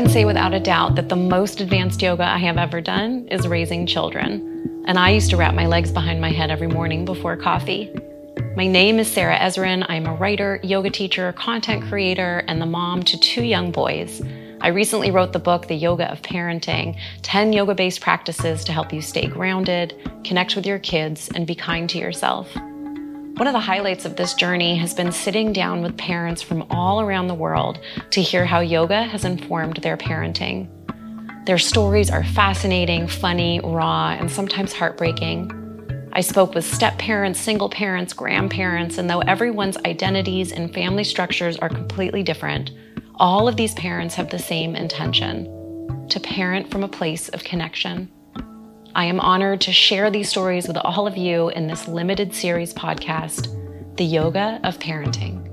can say without a doubt that the most advanced yoga I have ever done is raising children. And I used to wrap my legs behind my head every morning before coffee. My name is Sarah Ezrin. I'm a writer, yoga teacher, content creator, and the mom to two young boys. I recently wrote the book, The Yoga of Parenting 10 yoga based practices to help you stay grounded, connect with your kids, and be kind to yourself. One of the highlights of this journey has been sitting down with parents from all around the world to hear how yoga has informed their parenting. Their stories are fascinating, funny, raw, and sometimes heartbreaking. I spoke with step parents, single parents, grandparents, and though everyone's identities and family structures are completely different, all of these parents have the same intention to parent from a place of connection. I am honored to share these stories with all of you in this limited series podcast, The Yoga of Parenting.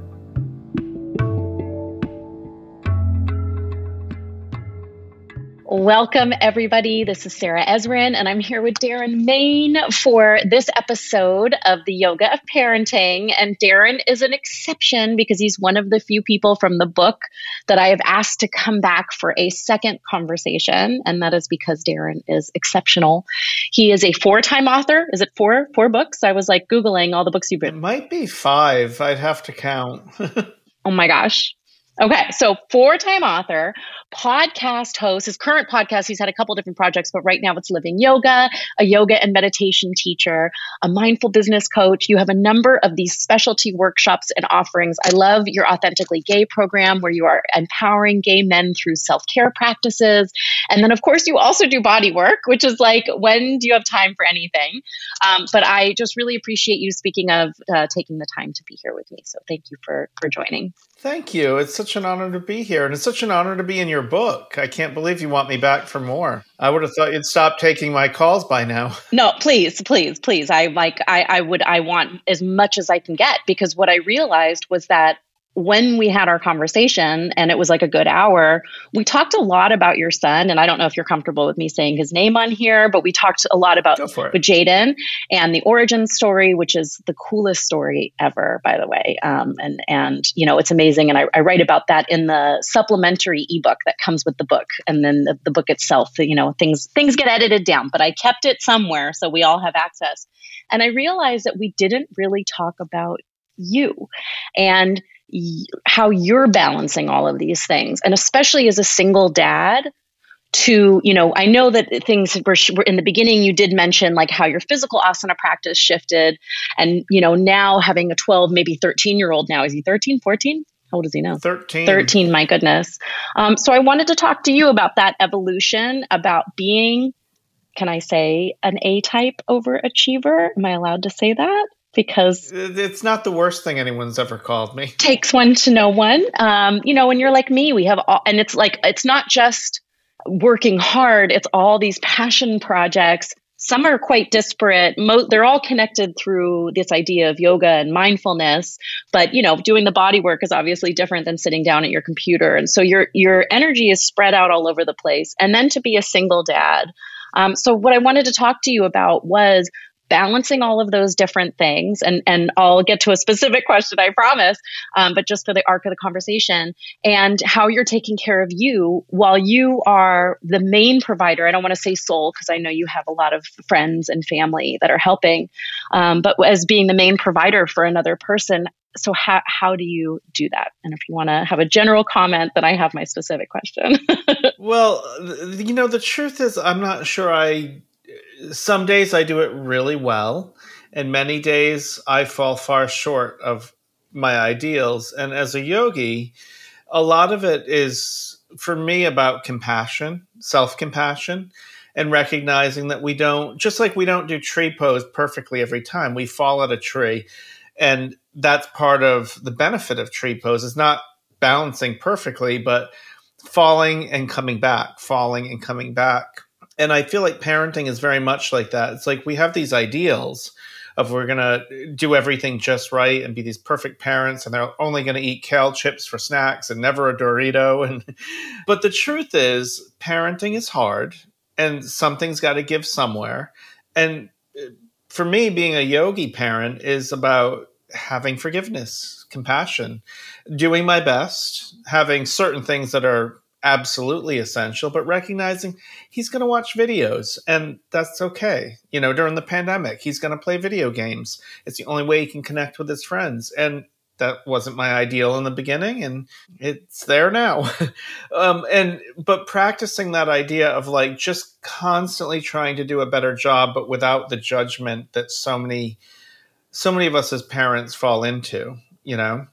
Welcome, everybody. This is Sarah Ezrin, and I'm here with Darren Main for this episode of the Yoga of Parenting. And Darren is an exception because he's one of the few people from the book that I have asked to come back for a second conversation. And that is because Darren is exceptional. He is a four time author. Is it four? Four books? I was like Googling all the books you've written. It might be five. I'd have to count. oh my gosh. Okay, so four time author, podcast host, his current podcast, he's had a couple different projects, but right now it's Living Yoga, a yoga and meditation teacher, a mindful business coach. You have a number of these specialty workshops and offerings. I love your Authentically Gay program where you are empowering gay men through self care practices. And then, of course, you also do body work, which is like, when do you have time for anything? Um, but I just really appreciate you speaking of uh, taking the time to be here with me. So thank you for, for joining. Thank you. It's such an honor to be here. And it's such an honor to be in your book. I can't believe you want me back for more. I would have thought you'd stop taking my calls by now. No, please, please, please. I like I, I would I want as much as I can get because what I realized was that when we had our conversation and it was like a good hour, we talked a lot about your son. And I don't know if you're comfortable with me saying his name on here, but we talked a lot about with Jaden and the origin story, which is the coolest story ever, by the way. Um, and and you know it's amazing. And I, I, write about that in the supplementary ebook that comes with the book, and then the, the book itself. You know things things get edited down, but I kept it somewhere so we all have access. And I realized that we didn't really talk about you and how you're balancing all of these things. And especially as a single dad to you know i know that things were, were, in the beginning you did mention like how your physical asana practice shifted. And you know now having a 12 maybe 13 year old now is he 13 14 how old is he now? 13 13 my goodness. Um, so i wanted to talk to you about that evolution about being can i say an a type overachiever? Am i allowed to say that because it's not the worst thing anyone's ever called me. Takes one to know one. Um, you know, when you're like me, we have all, and it's like it's not just working hard; it's all these passion projects. Some are quite disparate. Mo- they're all connected through this idea of yoga and mindfulness. But you know, doing the body work is obviously different than sitting down at your computer, and so your your energy is spread out all over the place. And then to be a single dad. Um, so what I wanted to talk to you about was balancing all of those different things. And and I'll get to a specific question I promise um, but just for the arc of the conversation and how you're taking care of you while you are the main provider. I don't want to say soul because I know you have a lot of friends and family that are helping um, but as being the main provider for another person. So how, how do you do that? And if you want to have a general comment then i have my specific question. Well you know the truth is i'm not sure i some days I do it really well, and many days I fall far short of my ideals. And as a yogi, a lot of it is for me about compassion, self compassion, and recognizing that we don't, just like we don't do tree pose perfectly every time, we fall at a tree. And that's part of the benefit of tree pose is not balancing perfectly, but falling and coming back, falling and coming back and I feel like parenting is very much like that. It's like we have these ideals of we're going to do everything just right and be these perfect parents and they're only going to eat kale chips for snacks and never a Dorito and but the truth is parenting is hard and something's got to give somewhere. And uh, for me being a yogi parent is about having forgiveness, compassion, doing my best, having certain things that are absolutely essential, but recognizing he's going to watch videos and that's okay. You know, during the pandemic, he's going to play video games. It's the only way he can connect with his friends. And that wasn't my ideal in the beginning and it's there now. um, and, but practicing that idea of like just constantly trying to do a better job, but without the judgment that so many, so many of us as parents fall into, you know?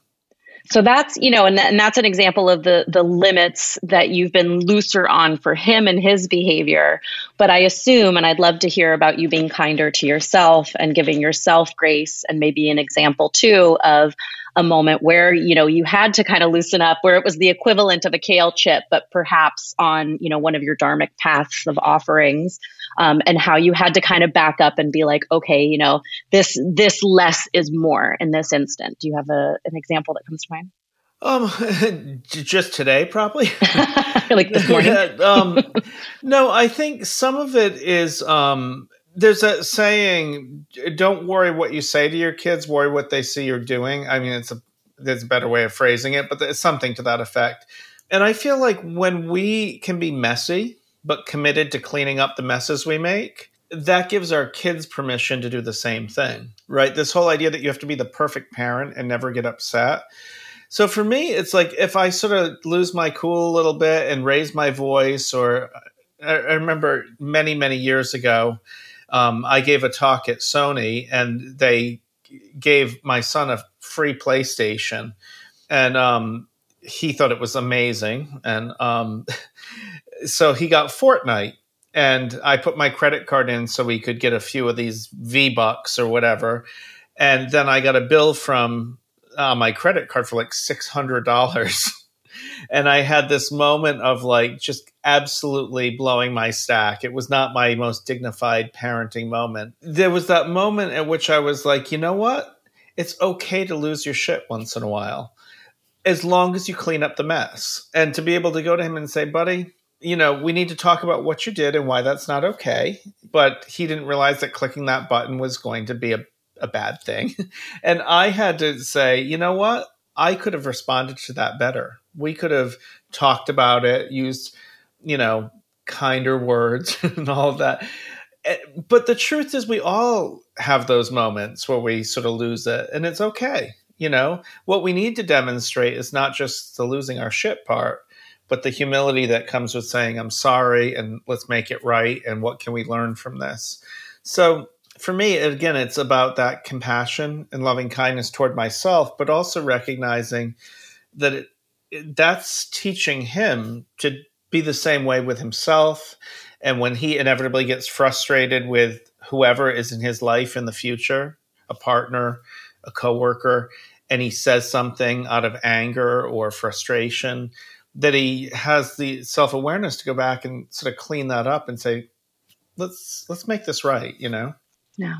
So that's, you know, and, th- and that's an example of the the limits that you've been looser on for him and his behavior. But I assume, and I'd love to hear about you being kinder to yourself and giving yourself grace and maybe an example too of a moment where you know you had to kind of loosen up where it was the equivalent of a kale chip but perhaps on you know one of your dharmic paths of offerings um, and how you had to kind of back up and be like okay you know this this less is more in this instant do you have a, an example that comes to mind um, just today, probably. like this morning. um, no, I think some of it is um, there's a saying don't worry what you say to your kids worry what they see you're doing. I mean it's a there's a better way of phrasing it but it's something to that effect. And i feel like when we can be messy but committed to cleaning up the messes we make that gives our kids permission to do the same thing right? This whole idea that you have to be the perfect parent and never get upset. So for me it's like if i sort of lose my cool a little bit and raise my voice or i remember many many years ago um, I gave a talk at Sony and they gave my son a free PlayStation. And um, he thought it was amazing. And um, so he got Fortnite. And I put my credit card in so we could get a few of these V Bucks or whatever. And then I got a bill from uh, my credit card for like $600. and I had this moment of like just absolutely blowing my stack. It was not my most dignified parenting moment. There was that moment at which I was like, you know what? It's okay to lose your shit once in a while, as long as you clean up the mess. And to be able to go to him and say, buddy, you know, we need to talk about what you did and why that's not okay. But he didn't realize that clicking that button was going to be a, a bad thing. and I had to say, you know what? I could have responded to that better. We could have talked about it, used you know, kinder words and all of that. Eh, but the truth is, we all have those moments where we sort of lose it, and it's okay. You know, what we need to demonstrate is not just the losing our shit part, but the humility that comes with saying, I'm sorry, and let's make it right, and what can we learn from this? So, for me, again, it's about that compassion and loving kindness toward myself, but also recognizing that it, that's teaching him to be the same way with himself. And when he inevitably gets frustrated with whoever is in his life in the future, a partner, a coworker, and he says something out of anger or frustration, that he has the self awareness to go back and sort of clean that up and say, let's let's make this right, you know? Yeah.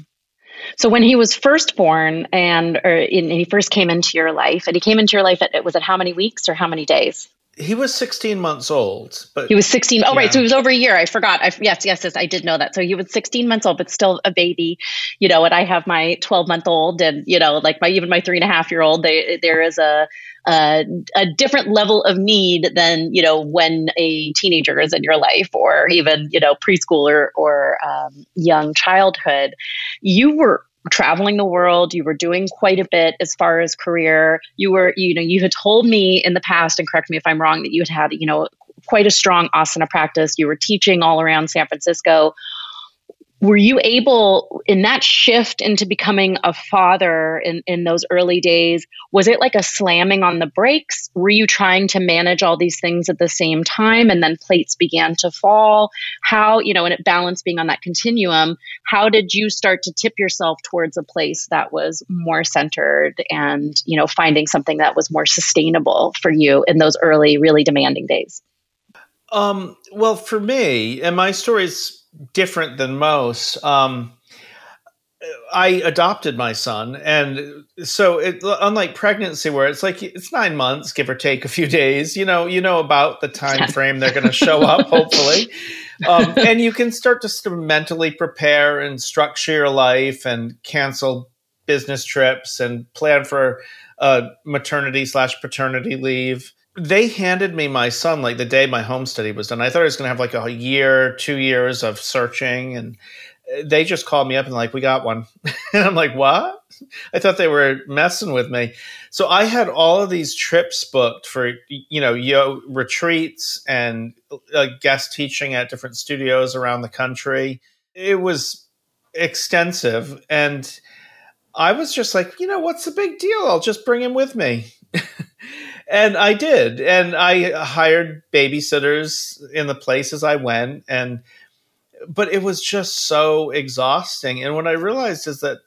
So when he was first born and or in, and he first came into your life, and he came into your life at was it how many weeks or how many days? He was 16 months old, but he was 16. Oh, yeah. right. So he was over a year. I forgot. I, yes, yes, yes. I did know that. So he was 16 months old, but still a baby, you know, and I have my 12 month old and, you know, like my, even my three and a half year old, they, there is a, a, a different level of need than, you know, when a teenager is in your life or even, you know, preschooler or um, young childhood. You were traveling the world you were doing quite a bit as far as career. You were you know you had told me in the past and correct me if i'm wrong that you had had you know quite a strong asana practice. You were teaching all around san francisco were you able in that shift into becoming a father in, in those early days was it like a slamming on the brakes? Were you trying to manage all these things at the same time and then plates began to fall? How you know and it balanced being on that continuum how did you start to tip yourself towards a place that was more centered and you know finding something that was more sustainable for you in those early really demanding days um, well for me and my story is different than most. Um, I adopted my son, and so it, unlike pregnancy, where it's like it's nine months, give or take a few days. You know, you know about the time frame they're going to show up, hopefully, um, and you can start to sort of mentally prepare and structure your life and cancel business trips and plan for a maternity slash paternity leave they handed me my son like the day my home study was done. I thought I was going to have like a year, two years of searching, and they just called me up and like, we got one. and I'm like, what? I thought they were messing with me. So I had all of these trips booked for, you know, yo retreats and uh, guest teaching at different studios around the country. It was extensive. And I was just like, you know, what's the big deal? I'll just bring him with me. and I did. And I hired babysitters in the places I went. And, but it was just so exhausting. And what I realized is that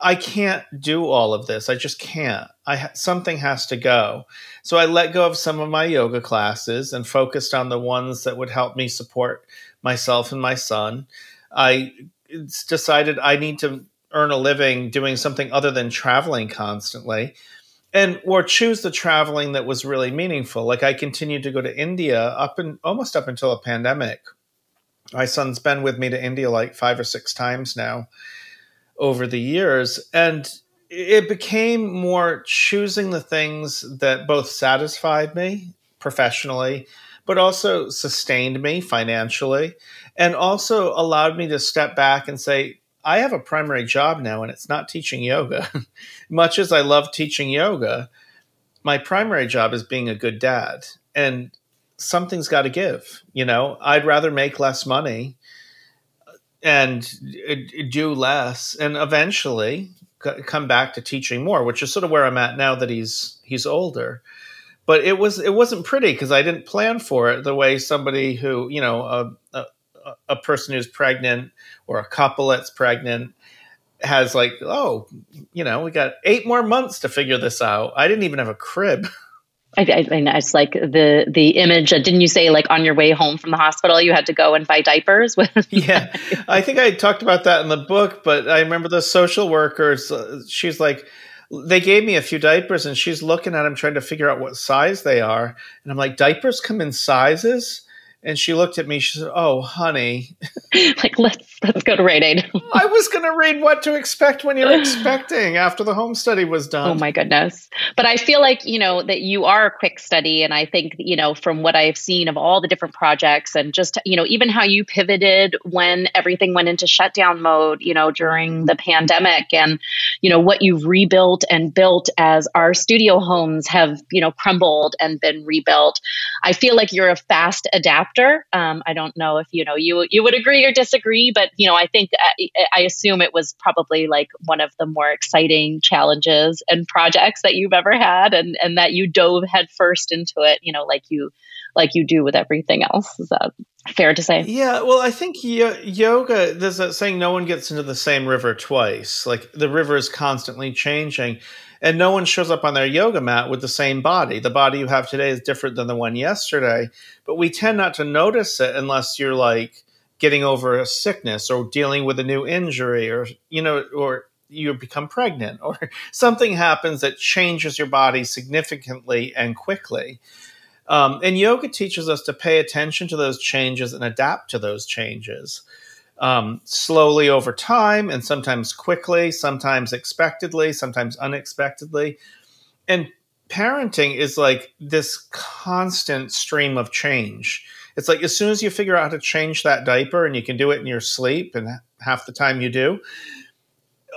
I can't do all of this. I just can't. I something has to go. So I let go of some of my yoga classes and focused on the ones that would help me support myself and my son. I decided I need to earn a living doing something other than traveling constantly and or choose the traveling that was really meaningful. Like i continued to go to india up and almost up until a pandemic. My son's been with me to india like five or six times now over the years. And it became more choosing the things that both satisfied me professionally but also sustained me financially and also allowed me to step back and say I have a primary job now and it's not teaching yoga. Much as I love teaching yoga, my primary job is being a good dad. And something's got to give. You know, I'd rather make less money and do less and eventually come back to teaching more, which is sort of where I'm at now that he's he's older. But it was it wasn't pretty because I didn't plan for it the way somebody who you know a, a, a person who's pregnant or a couple that's pregnant has like, oh, you know, we got eight more months to figure this out. I didn't even have a crib. I, I, it's like the the image. Uh, didn't you say like on your way home from the hospital you had to go and buy diapers? With yeah, I think I talked about that in the book. But I remember the social workers. Uh, she's like, they gave me a few diapers, and she's looking at them trying to figure out what size they are. And I'm like, diapers come in sizes. And she looked at me. She said, "Oh, honey, like let's let's go to Rite Aid." I was going to read what to expect when you're expecting after the home study was done. Oh my goodness! But I feel like you know that you are a quick study, and I think you know from what I've seen of all the different projects, and just you know even how you pivoted when everything went into shutdown mode, you know during the pandemic, and you know what you've rebuilt and built as our studio homes have you know crumbled and been rebuilt. I feel like you're a fast adapter. Um, I don't know if you know you you would agree or disagree, but you know I think I, uh, I assume it was probably like one of the more exciting challenges and projects that you've ever had, and and that you dove headfirst into it. You know, like you like you do with everything else. Is that fair to say? Yeah. Well, I think y- yoga. There's that saying: no one gets into the same river twice. Like the river is constantly changing and no one shows up on their yoga mat with the same body. The body you have today is different than the one yesterday, but we tend not to notice it unless you're like getting over a sickness or dealing with a new injury or you know or you become pregnant or something happens that changes your body significantly and quickly. Um, and yoga teaches us to pay attention to those changes and adapt to those changes um, slowly over time and sometimes quickly, sometimes expectedly, sometimes unexpectedly. And parenting is like this constant stream of change. It's like as soon as you figure out how to change that diaper and you can do it in your sleep, and half the time you do,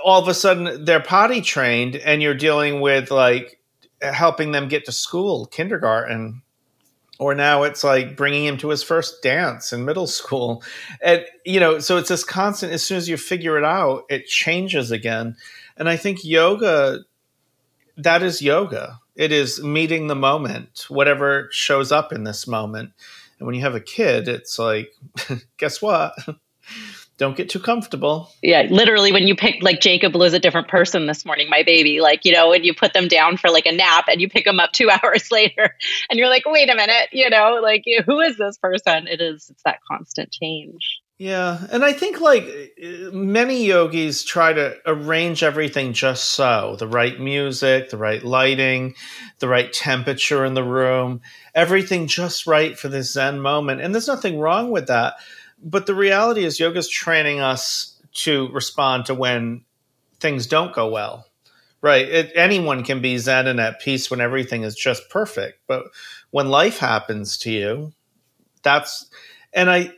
all of a sudden they're potty trained and you're dealing with like helping them get to school, kindergarten, or now it's like bringing him to his first dance in middle school. And you know so it's this constant as soon as you figure it out it changes again. And i think yoga that is yoga. It is meeting the moment whatever shows up in this moment and when you have a kid it's like guess what don't get too comfortable. Yeah, literally when you pick like Jacob was a different person this morning, my baby. Like, you know, when you put them down for like a nap and you pick them up 2 hours later and you're like, "Wait a minute, you know, like who is this person?" It is it's that constant change. Yeah, and I think like many yogis try to arrange everything just so the right music, the right lighting, the right temperature in the room, everything just right for this Zen moment. And there's nothing wrong with that but the reality is, yoga is training us to respond to when things don't go well, right? It, anyone can be zen and at peace when everything is just perfect, but when life happens to you, that's and I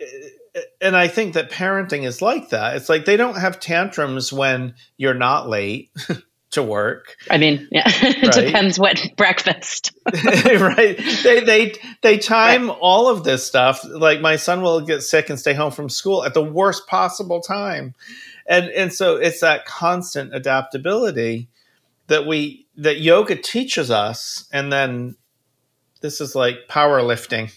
and I think that parenting is like that. It's like they don't have tantrums when you're not late. to work. I mean, yeah, it right? depends what breakfast. right. They they they time right. all of this stuff. Like my son will get sick and stay home from school at the worst possible time. And and so it's that constant adaptability that we that yoga teaches us and then this is like powerlifting.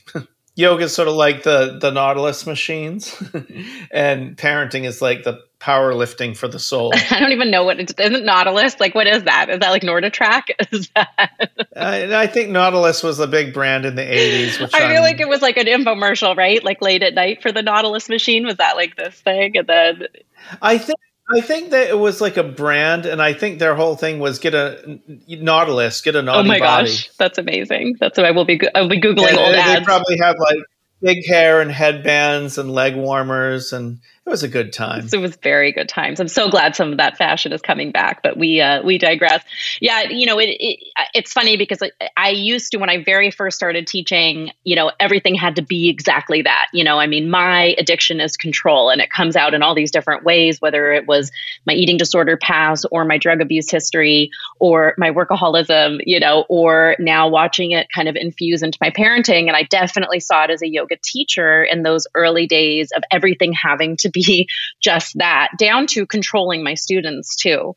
Yoga is sort of like the the nautilus machines. And parenting is like the powerlifting for the soul. I don't even know what it isn't nautilus like what is that? Is that like NordicTrack? Is that I, I think nautilus was a big brand in the 80s i feel I'm, like it was like an infomercial right? Like late at night for the nautilus machine? Was that like this thing? And then i think I think that it was like a brand, and I think their whole thing was get a Nautilus, get a oh naughty Oh my body. gosh, that's amazing! That's what I will be. I will be googling they, ads. They probably have like big hair and headbands and leg warmers and it was a good time. It was very good times. I'm so glad some of that fashion is coming back, but we uh, we digress. Yeah, you know, it, it it's funny because I used to when I very first started teaching, you know, everything had to be exactly that. You know, I mean, my addiction is control, and it comes out in all these different ways, whether it was my eating disorder past or my drug abuse history or my workaholism, you know, or now watching it kind of infuse into my parenting. And I definitely saw it as a yoga teacher in those early days of everything having to be just that, down to controlling my students too.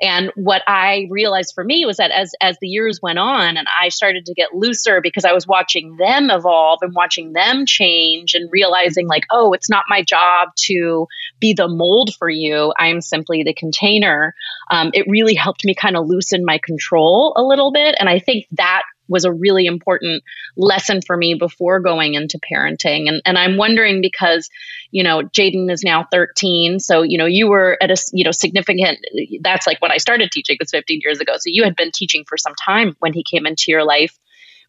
And what I realized for me was that as as the years went on and I started to get looser because I was watching them evolve and watching them change and realizing like, oh, it's not my job to be the mold for you. I'm simply the container. Um, it really helped me kind of loosen my control a little bit. And I think that was a really important lesson for me before going into parenting. And, and I'm wondering because, you know, Jaden is now 13. So, you know, you were at a, you know, significant, that's like when I started teaching was 15 years ago. So you had been teaching for some time when he came into your life.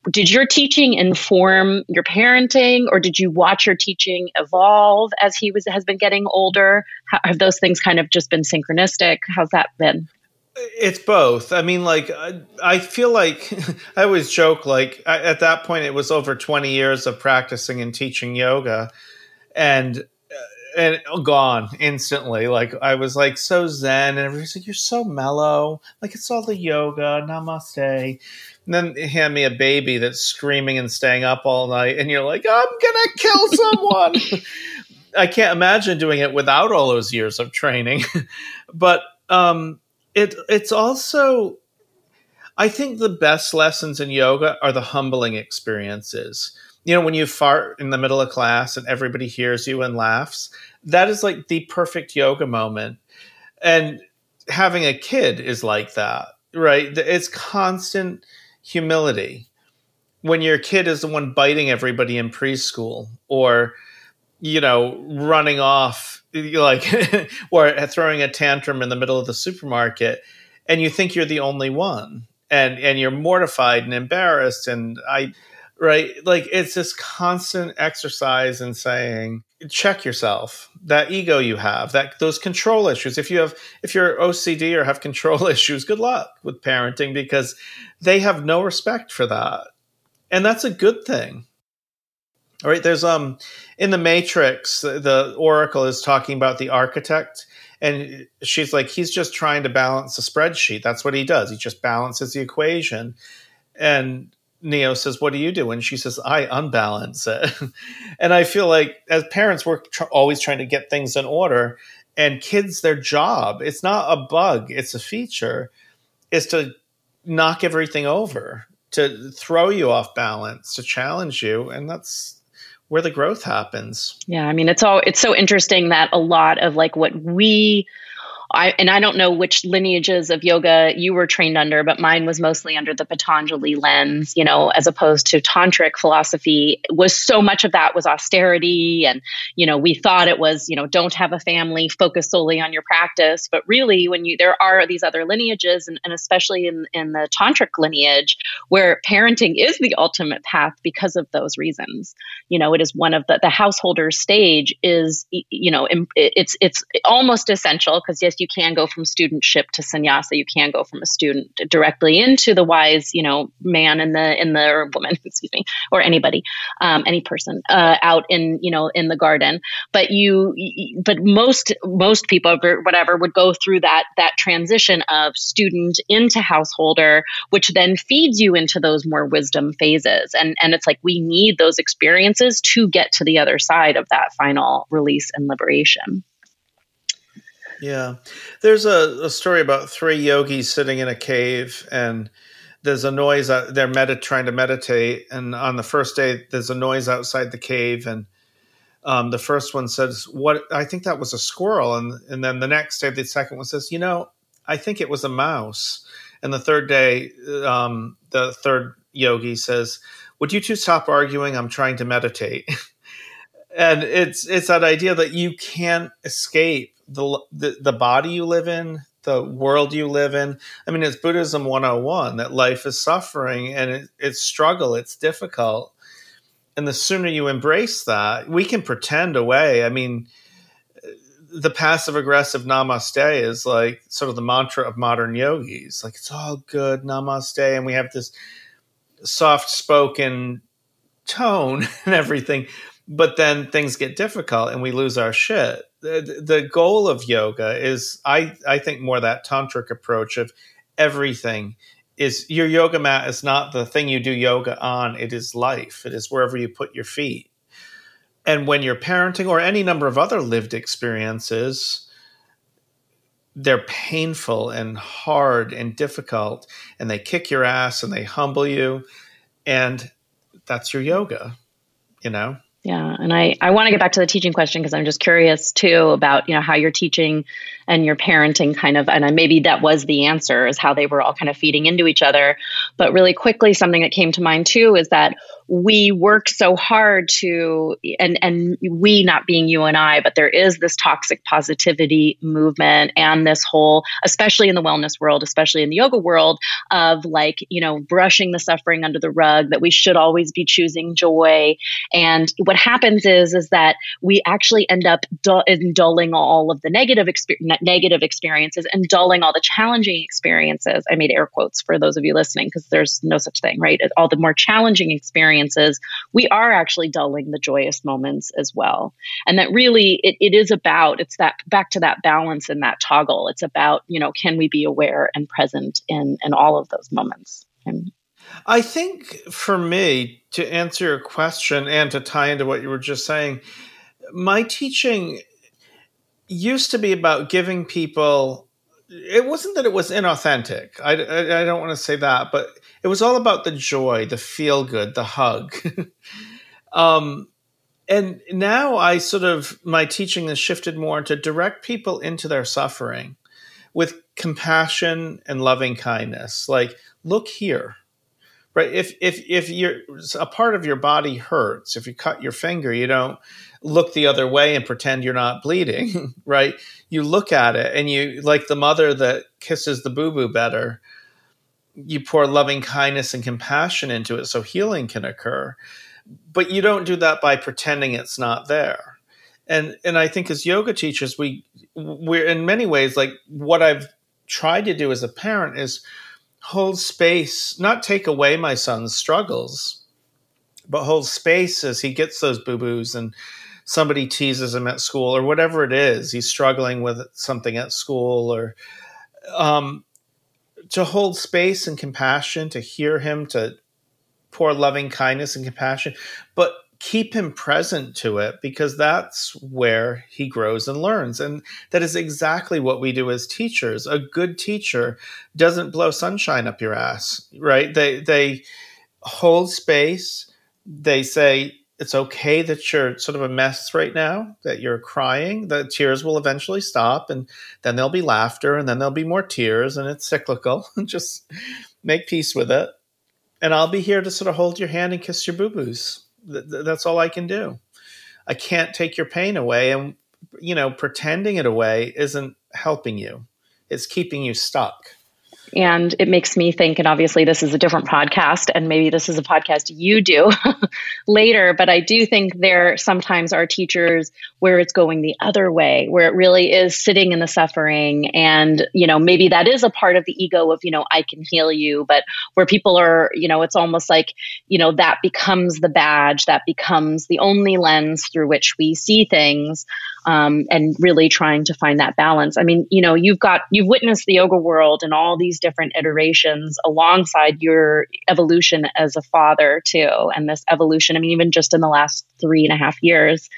Did your teaching inform your parenting or did you watch your teaching evolve as he was, has been getting older? How, have those things kind of just been synchronistic? How's that been? It's both. I mean, like, I feel like I always joke, like, at that point, it was over 20 years of practicing and teaching yoga and, uh, and gone instantly. Like, I was like so zen, and everybody's like, You're so mellow. Like, it's all the yoga, namaste. And then hand me a baby that's screaming and staying up all night, and you're like, I'm gonna kill someone. I can't imagine doing it without all those years of training. but, um, it it's also I think the best lessons in yoga are the humbling experiences. You know, when you fart in the middle of class and everybody hears you and laughs, that is like the perfect yoga moment. And having a kid is like that, right? It's constant humility. When your kid is the one biting everybody in preschool or, you know, running off like or throwing a tantrum in the middle of the supermarket and you think you're the only one and and you're mortified and embarrassed and i right like it's this constant exercise in saying check yourself that ego you have that those control issues. If you have if you're ocd or have control issues good luck with parenting because they have no respect for that. And that's a good thing all right, there's um in the Matrix, the Oracle is talking about the architect, and she's like, he's just trying to balance a spreadsheet. That's what he does. He just balances the equation. And Neo says, "What do you do?" And she says, "I unbalance it." and I feel like as parents, we're tr- always trying to get things in order. And kids, their job, it's not a bug, it's a feature, is to knock everything over, to throw you off balance, to challenge you. And that's where the growth happens. Yeah, I mean it's all it's so interesting that a lot of like what we I and I don't know which lineages of yoga you were trained under, but mine was mostly under the Patanjali lens, you know, as opposed to tantric philosophy. Was so much of that was austerity, and you know, we thought it was, you know, don't have a family, focus solely on your practice. But really, when you there are these other lineages, and, and especially in in the tantric lineage, where parenting is the ultimate path because of those reasons. You know, it is one of the the householder stage is, you know, it's it's almost essential because yes you can go from studentship to sannyasa. You can go from a student directly into the wise, you know, man in the in the woman, excuse me, or anybody, um, any person uh, out in you know in the garden. But you, but most most people, whatever, would go through that that transition of student into householder, which then feeds you into those more wisdom phases. And and it's like we need those experiences to get to the other side of that final release and liberation. Yeah. There's a, a story about three yogis sitting in a cave and there's a noise they're med- trying to meditate and on the first day there's a noise outside the cave and um, the first one says what i think that was a squirrel and, and then the next day the second one says you know i think it was a mouse. And the third day um, the third yogi says would you two stop arguing? I'm trying to meditate. And it's it's that idea that you can't escape the, the body you live in the world you live in. I mean it's buddhism 101 that life is suffering and it, it's struggle it's difficult. And the sooner you embrace that we can pretend away. I mean the passive aggressive namaste is like sort of the mantra of modern yogis. Like it's all good namaste. And we have this soft spoken tone and everything. But then things get difficult and we lose our shit. The, the goal of yoga is, I, I think, more that tantric approach of everything is your yoga mat is not the thing you do yoga on, it is life, it is wherever you put your feet. And when you're parenting or any number of other lived experiences, they're painful and hard and difficult, and they kick your ass and they humble you. And that's your yoga, you know? Yeah, and I, I want to get back to the teaching question because I'm just curious too about you know how you're teaching and your parenting kind of and uh, maybe that was the answer is how they were all kind of feeding into each other. But really quickly, something that came to mind too is that we work so hard to and and we not being you and I, but there is this toxic positivity movement and this whole, especially in the wellness world, especially in the yoga world, of like, you know, brushing the suffering under the rug, that we should always be choosing joy. And what happens is is that we actually end up dull, dulling all of the negative exper- negative experiences and dulling all the challenging experiences. I made air quotes for those of you listening because there's no such thing, right? All the more challenging experiences experiences, we are actually dulling the joyous moments as well. And that really it, it is about it's that back to that balance and that toggle. It's about, you know, can we be aware and present in in all of those moments? And I think for me, to answer your question and to tie into what you were just saying, my teaching used to be about giving people it wasn't that it was inauthentic. I, I, I don't want to say that, but it was all about the joy, the feel good, the hug. um, and now I sort of my teaching has shifted more to direct people into their suffering with compassion and loving kindness. Like, look here, right? If if if you're a part of your body hurts, if you cut your finger, you don't look the other way and pretend you're not bleeding, right? You look at it and you like the mother that kisses the boo boo better you pour loving kindness and compassion into it so healing can occur but you don't do that by pretending it's not there. And and i think as yoga teachers we we're in many ways like what i've tried to do as a parent is hold space not take away my son's struggles but hold space as he gets those boo-boos and somebody teases him at school or whatever it is he's struggling with something at school or um, to hold space and compassion, to hear him, to pour loving kindness and compassion, but keep him present to it because that's where he grows and learns. And that is exactly what we do as teachers. A good teacher doesn't blow sunshine up your ass, right? They they hold space. They say, it's okay that you're sort of a mess right now, that you're crying. The tears will eventually stop, and then there'll be laughter, and then there'll be more tears, and it's cyclical. Just make peace with it. And I'll be here to sort of hold your hand and kiss your boo boos. That's all I can do. I can't take your pain away, and you know, pretending it away isn't helping you. It's keeping you stuck. And it makes me think, and obviously this is a different podcast, and maybe this is a podcast you do later, but I do think there sometimes are teachers where it's going the other way, where it really is sitting in the suffering. And, you know, maybe that is a part of the ego of, you know, I can heal you, but where people are, you know, it's almost like, you know, that becomes the badge, that becomes the only lens through which we see things um, and really trying to find that balance. I mean, you know, you've got you've witnessed the yoga world and all these different iterations alongside your evolution as a father too, and this evolution. I mean, even just in the last three and a half years.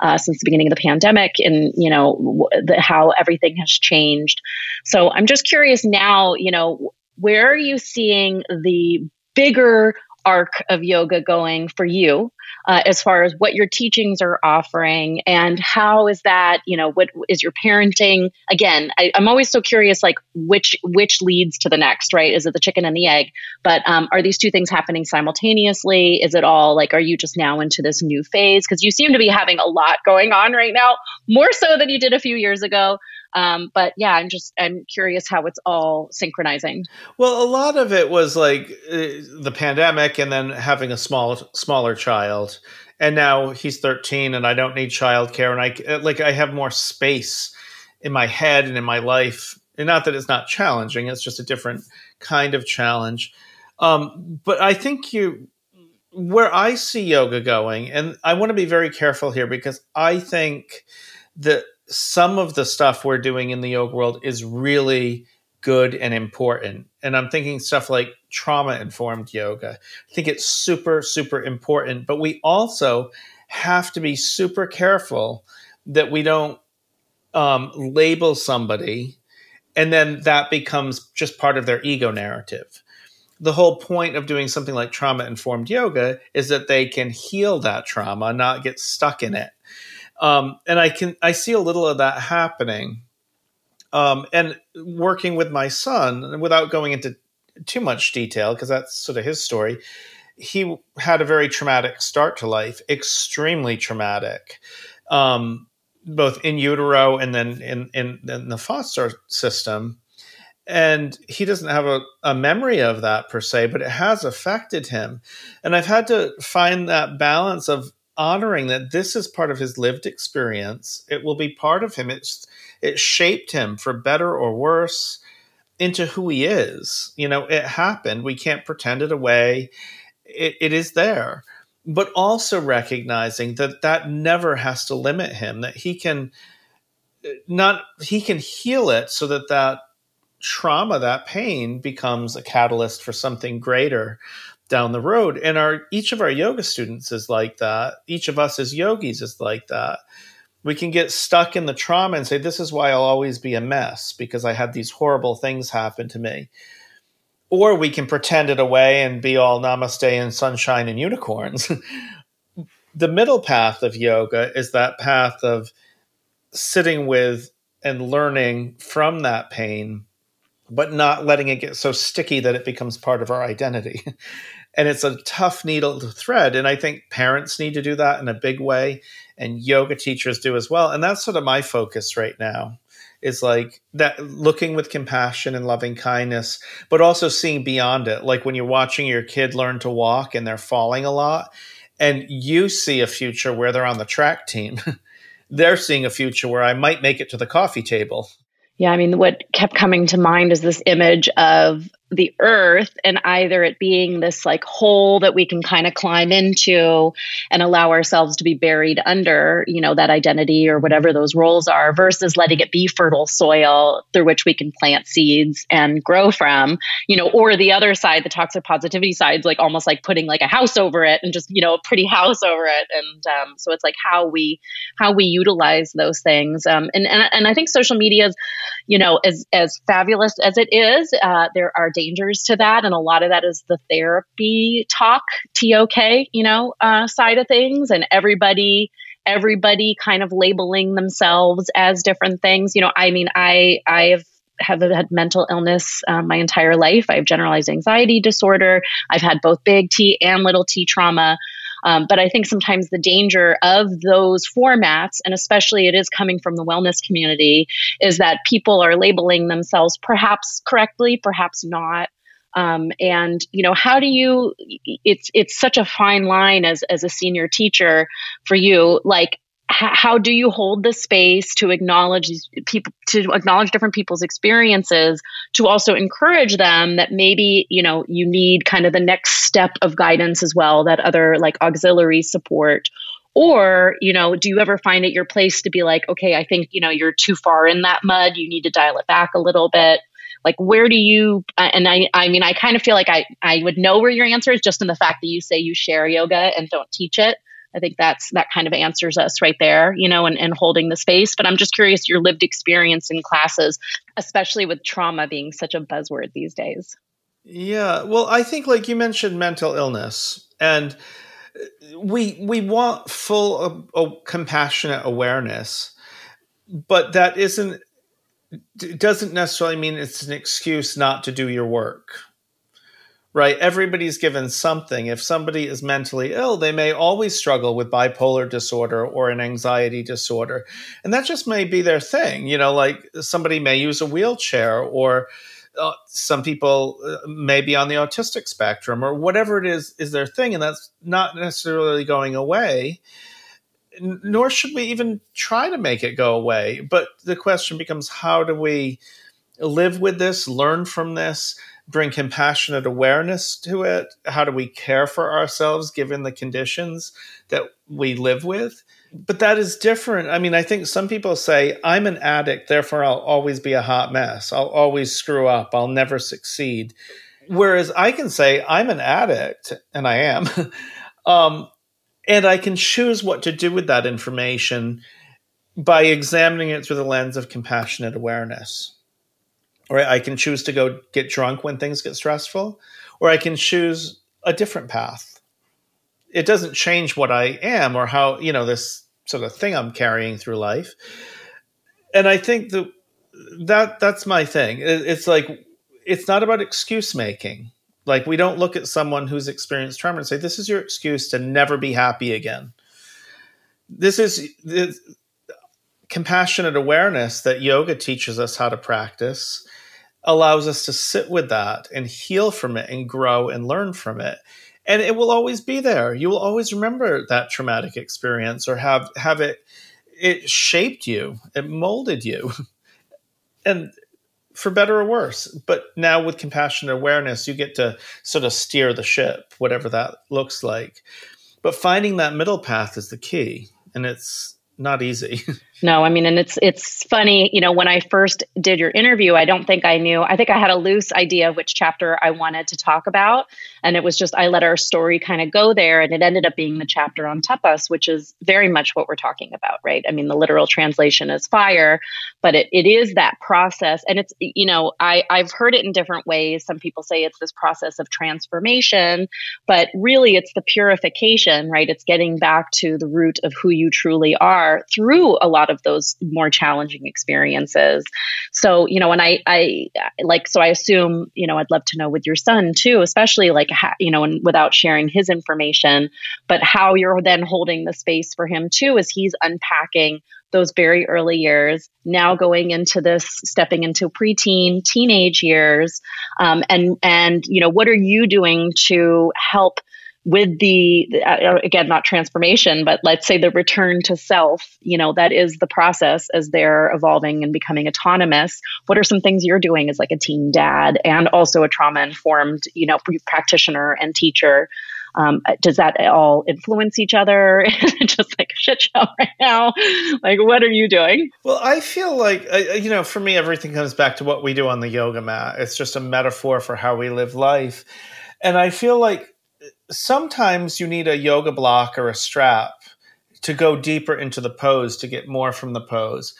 Uh, since the beginning of the pandemic and you know the, how everything has changed so i'm just curious now you know where are you seeing the bigger arc of yoga going for you uh, as far as what your teachings are offering and how is that you know what is your parenting again I, am always so curious like which which leads to the next right? Is it the chicken and the egg? But um, are these two things happening simultaneously? Is it all like are you just now into this new phase? Because you seem to be having a lot going on right now more so than you did a few years ago um, but yeah, I'm just I'm curious how it's all synchronizing. Well, a lot of it was like uh, the pandemic, and then having a small smaller child, and now he's 13, and I don't need childcare, and I uh, like I have more space in my head and in my life. And not that it's not challenging; it's just a different kind of challenge. Um, but I think you where I see yoga going, and I want to be very careful here because I think that some of the stuff we're doing in the yoga world is really good and important. And I'm thinking stuff like trauma informed yoga. I think it's super, super important. But we also have to be super careful that we don't um, label somebody and then that becomes just part of their ego narrative. The whole point of doing something like trauma informed yoga is that they can heal that trauma, not get stuck in it. Um, and I can I see a little of that happening. Um, and working with my son, without going into too much detail, because that's sort of his story, he had a very traumatic start to life, extremely traumatic, um, both in utero and then in, in, in, the foster system. And he doesn't have a, a memory of that per se, but it has affected him. And I've had to find that balance of honoring that this is part of his lived experience. It will be part of him. It's it shaped him for better or worse into who he is. You know, it happened. We can't pretend it away. It, it is there, but also recognizing that that never has to limit him. That he can uh, not he can heal it so that that trauma, that pain, becomes a catalyst for something greater down the road. And our each of our yoga students is like that. Each of us as yogis is like that. We can get stuck in the trauma and say, This is why I'll always be a mess because I had these horrible things happen to me. Or we can pretend it away and be all namaste and sunshine and unicorns. the middle path of yoga is that path of sitting with and learning from that pain, but not letting it get so sticky that it becomes part of our identity. and it's a tough needle to thread. And i think parents need to do that in a big way. And yoga teachers do as well. And that's sort of my focus right now. Is like that looking with compassion and loving kindness but also seeing beyond it. Like when you're watching your kid learn to walk and they're falling a lot and you see a future where they're on the track team they're seeing a future where i might make it to the coffee table. Yeah, I mean, what kept coming to mind is this image of the earth and either it being this like hole that we can kind of climb into and allow ourselves to be buried under, you know, that identity or whatever those roles are versus letting it be fertile soil through which we can plant seeds and grow from, you know, or the other side, the toxic positivity side, is like almost like putting like a house over it and just, you know, a pretty house over it. And um, so it's like how we, how we utilize those things. Um, and, and, and I think social media is, you know, as, as fabulous as it is, uh, there are dangers to that. And a lot of that is the therapy talk, TOK, you know, uh, side of things. And everybody, everybody kind of labeling themselves as different things. You know, I mean, I, I have have had mental illness um, my entire life. I have generalized anxiety disorder. I've had both big T and little T trauma. Um, but I think sometimes the danger of those formats, and especially it is coming from the wellness community, is that people are labeling themselves perhaps correctly, perhaps not. Um, and you know how do you it's it's such a fine line as as a senior teacher for you like how do you hold the space to acknowledge people to acknowledge different people's experiences to also encourage them that maybe you know you need kind of the next step of guidance as well that other like auxiliary support? Or you know do you ever find it your place to be like okay i think you know you're too far in that mud. You need to dial it back a little bit. Like where do you and i i mean i kind of feel like i i would know where your answer is just in the fact that you say you share yoga and don't teach it I think that's that kind of answers us right there, you know, and, and holding the space. But I'm just curious your lived experience in classes, especially with trauma being such a buzzword these days. Yeah, well, I think like you mentioned mental illness, and we we want full uh, compassionate awareness, but that isn't doesn't necessarily mean it's an excuse not to do your work right? Everybody's given something. If somebody is mentally ill, they may always struggle with bipolar disorder or an anxiety disorder. And that just may be their thing. You know, like somebody may use a wheelchair or uh, some people uh, may be on the autistic spectrum or whatever it is is their thing and that's not necessarily going away nor should we even try to make it go away but the question becomes how do we live with this learn from this bring compassionate awareness to it? How do we care for ourselves given the conditions that we live with? But that is different. I mean, I think some people say, I'm an addict, therefore I'll always be a hot mess. I'll always screw up. I'll never succeed. Whereas I can say, I'm an addict, and I am. um, and I can choose what to do with that information by examining it through the lens of compassionate awareness or I can choose to go get drunk when things get stressful, or I can choose a different path. It doesn't change what I am or how, you know, this sort of thing I'm carrying through life. And I think that that that's my thing. It's like it's not about excuse making. Like we don't look at someone who's experienced trauma and say this is your excuse to never be happy again. This is the compassionate awareness that yoga teaches us how to practice allows us to sit with that and heal from it and grow and learn from it. And it will always be there. You will always remember that traumatic experience or have have it it shaped you. It molded you. And for better or worse. But now with compassionate awareness you get to sort of steer the ship whatever that looks like. But finding that middle path is the key. And it's not easy No, I mean, and it's it's funny, you know, when I first did your interview, I don't think I knew. I think I had a loose idea of which chapter I wanted to talk about, and it was just I let our story kind of go there, and it ended up being the chapter on tapas, which is very much what we're talking about, right? I mean, the literal translation is fire, but it, it is that process, and it's you know, I I've heard it in different ways. Some people say it's this process of transformation, but really it's the purification, right? It's getting back to the root of who you truly are through a lot lot of those more challenging experiences. So, you know, and I, I like, so I assume, you know, I'd love to know with your son too, especially like, you know, and without sharing his information, but how you're then holding the space for him too as he's unpacking those very early years, now going into this, stepping into preteen, teenage years, um, and and you know, what are you doing to help with the uh, again not transformation but let's say the return to self you know that is the process as they're evolving and becoming autonomous. What are some things you're doing as like a teen dad and also a trauma informed you know practitioner and teacher? Um, does that all influence each other? Just like shit show right now? Like what are you doing? Well i feel like uh, you know for me everything comes back to what we do on the yoga mat. It's just a metaphor for how we live life. And i feel like sometimes you need a yoga block or a strap to go deeper into the pose to get more from the pose.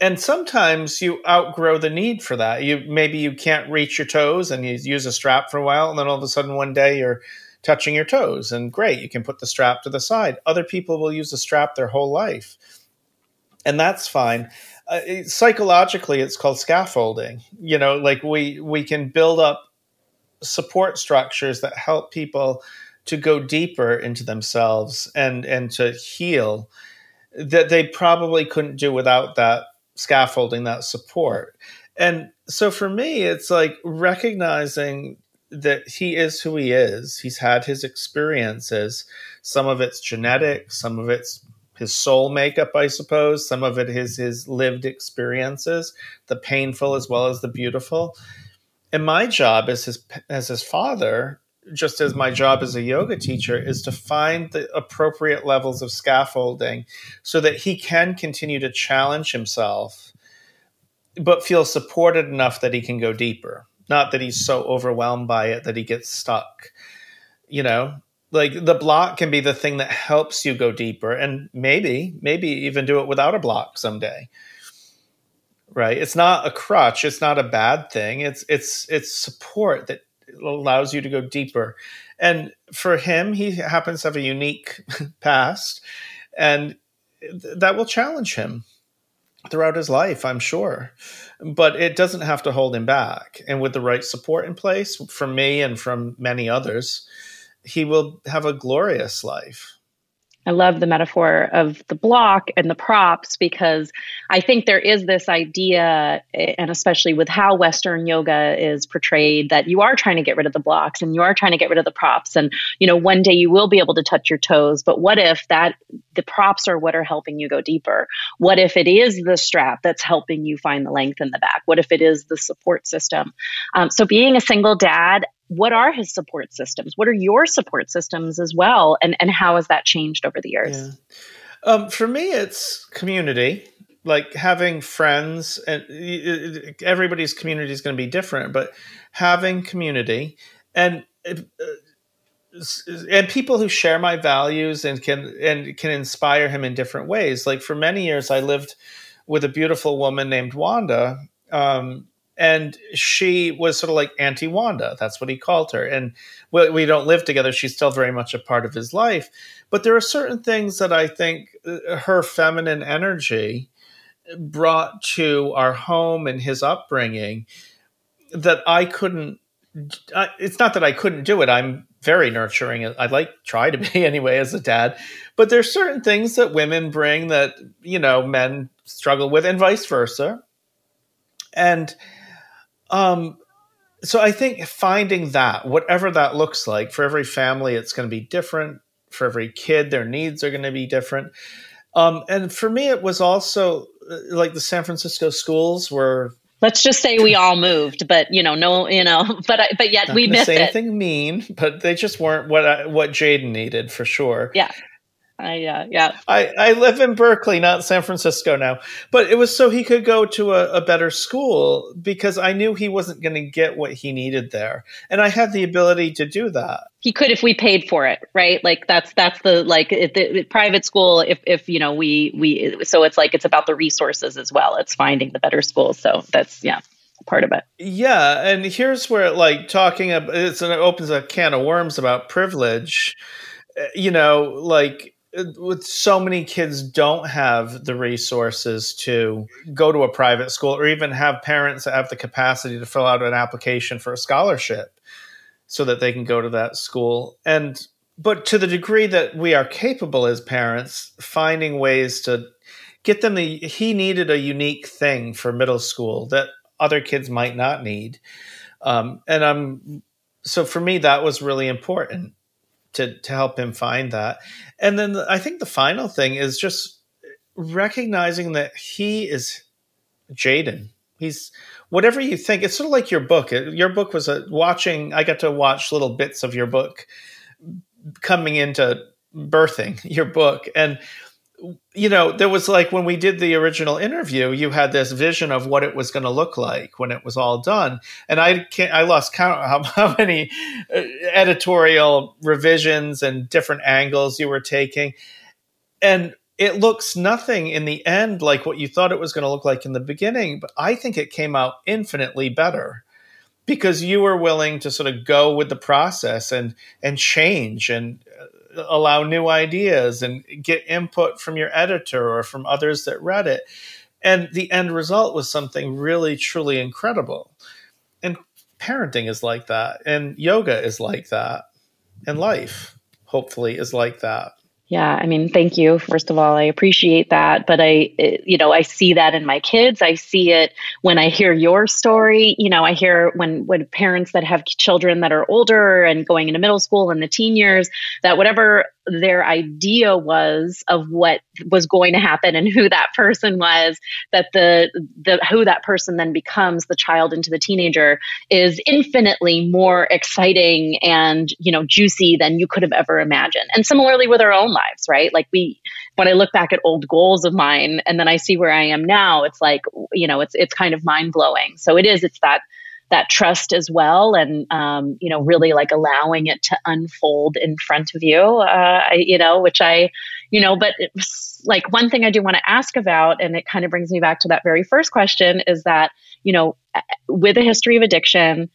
And sometimes you outgrow the need for that. You maybe you can't reach your toes and you use a strap for a while and then all of a sudden one day you're touching your toes and great, you can put the strap to the side. Other people will use the strap their whole life. And that's fine. Uh, psychologically it's called scaffolding. You know, like we we can build up support structures that help people to go deeper into themselves and and to heal that they probably couldn't do without that scaffolding that support. And so for me it's like recognizing that he is who he is. He's had his experiences. Some of it's genetic some of it's his soul makeup i suppose. Some of it is his lived experiences the painful as well as the beautiful and my job as his as his father just as my job as a yoga teacher is to find the appropriate levels of scaffolding so that he can continue to challenge himself but feel supported enough that he can go deeper. Not that he's so overwhelmed by it that he gets stuck you know? Like the block can be the thing that helps you go deeper and maybe maybe even do it without a block someday right it's not a crutch it's not a bad thing it's it's it's support that allows you to go deeper. And for him, he happens to have a unique past, and that will challenge him throughout his life, I'm sure. But it doesn't have to hold him back. And with the right support in place from me and from many others, he will have a glorious life. I love the metaphor of the block and the props because I think there is this idea, and especially with how Western yoga is portrayed, that you are trying to get rid of the blocks and you are trying to get rid of the props. And, you know, one day you will be able to touch your toes, but what if that the props are what are helping you go deeper? What if it is the strap that's helping you find the length in the back? What if it is the support system? Um, so, being a single dad, what are his support systems? What are your support systems as well? And, and how has that changed over the years? Yeah. Um, for me, it's community, like having friends, and everybody's community is going to be different, but having community and uh, and people who share my values and can and can inspire him in different ways. Like for many years, I lived with a beautiful woman named Wanda, um, and she was sort of like Auntie Wanda. That's what he called her. And we, we, don't live together. She's still very much a part of his life. But there are certain things that I think uh, her feminine energy brought to our home and his upbringing that I couldn't. I, it's not that I couldn't do it. I'm very nurturing. I like try to be anyway as a dad. But there's certain things that women bring that you know men struggle with, and vice versa. And um, so I think finding that, whatever that looks like, for every family, it's going to be different. For every kid, their needs are going to be different. Um, and for me, it was also uh, like the San Francisco schools were. Let's just say we all moved, but you know, no, you know, but I, but yet we missed say it. Anything mean, but they just weren't what I, what Jaden needed for sure. Yeah. I uh, yeah. I, I live in Berkeley, not San Francisco now. But it was so he could go to a, a better school because I knew he wasn't going to get what he needed there, and I had the ability to do that. He could if we paid for it, right? Like that's that's the like the, the private school. If if you know we we so it's like it's about the resources as well. It's finding the better schools. So that's yeah part of it. Yeah, and here's where like talking about it's it opens a can of worms about privilege. You know, like with so many kids don't have the resources to go to a private school or even have parents that have the capacity to fill out an application for a scholarship so that they can go to that school. And but to the degree that we are capable as parents finding ways to get them the he needed a unique thing for middle school that other kids might not need. Um, and i'm so for me that was really important to to help him find that. And then I think the final thing is just recognizing that he is Jaden. He's whatever you think. It's sort of like your book. Your book was a watching. I got to watch little bits of your book coming into birthing your book, and you know, there was like when we did the original interview, you had this vision of what it was going to look like when it was all done, and I can't, I lost count how, how many uh, editorial revisions and different angles you were taking, and it looks nothing in the end like what you thought it was going to look like in the beginning. But I think it came out infinitely better because you were willing to sort of go with the process and and change and allow new ideas and get input from your editor or from others that read it. And the end result was something really, truly incredible. And parenting is like that, and yoga is like that, and life. hopefully is like that. Yeah, I mean, thank you. First of all, I appreciate that, but I you know, I see that in my kids. I see it when I hear your story. You know, I hear when when parents that have children that are older and going into middle school and the teen years that whatever their idea was of what was going to happen and who that person was that the the who that person then becomes the child into the teenager is infinitely more exciting and you know juicy than you could have ever imagined. And similarly with our own lives right? Like we when i look back at old goals of mine and then i see where i am now it's like you know it's it's kind of mind blowing so it is it's that that trust as well and um, you know really like allowing it to unfold in front of you uh, I, you know which i you know but like one thing i do want to ask about and it kind of brings me back to that very first question is that you know with a history of addiction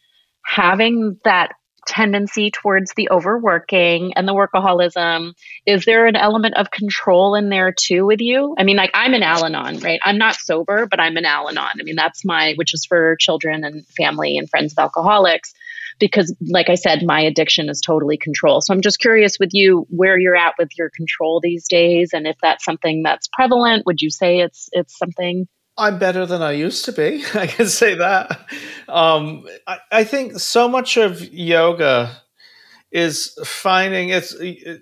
having that tendency towards the overworking and the workaholism is there an element of control in there too with you? I mean like i'm an al-anon right? I'm not sober but i'm an al-anon. I mean that's my which is for children and family and friends of alcoholics because like i said my addiction is totally control. So i'm just curious with you where you're at with your control these days and if that's something that's prevalent would you say it's it's something I'm better than I used to be. I can say that. Um, I, I, think so much of yoga is finding it's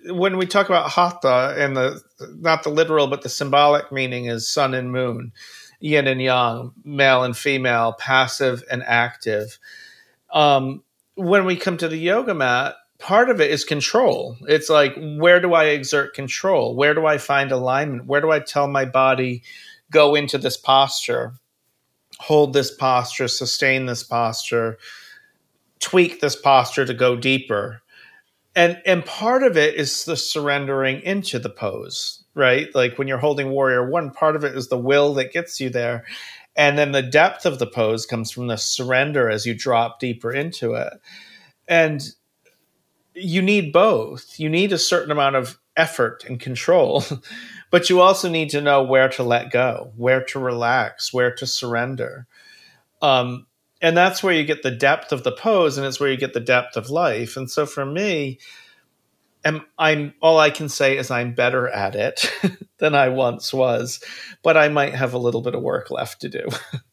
when we talk about hatha and the not the literal but the symbolic meaning is sun and moon, yin and yang, male and female, passive and active. Um, when we come to the yoga mat, part of it is control. It's like where do I exert control? Where do I find alignment? Where do I tell my body? Go into this posture, hold this posture, sustain this posture, tweak this posture to go deeper. And and part of it is the surrendering into the pose, right? Like when you're holding warrior one, part of it is the will that gets you there. And then the depth of the pose comes from the surrender as you drop deeper into it. And you need both. You need a certain amount of effort and control But you also need to know where to let go, where to relax, where to surrender. Um, and that's where you get the depth of the pose and it's where you get the depth of life. And so for me, am I'm all I can say is I'm better at it than I once was, but I might have a little bit of work left to do.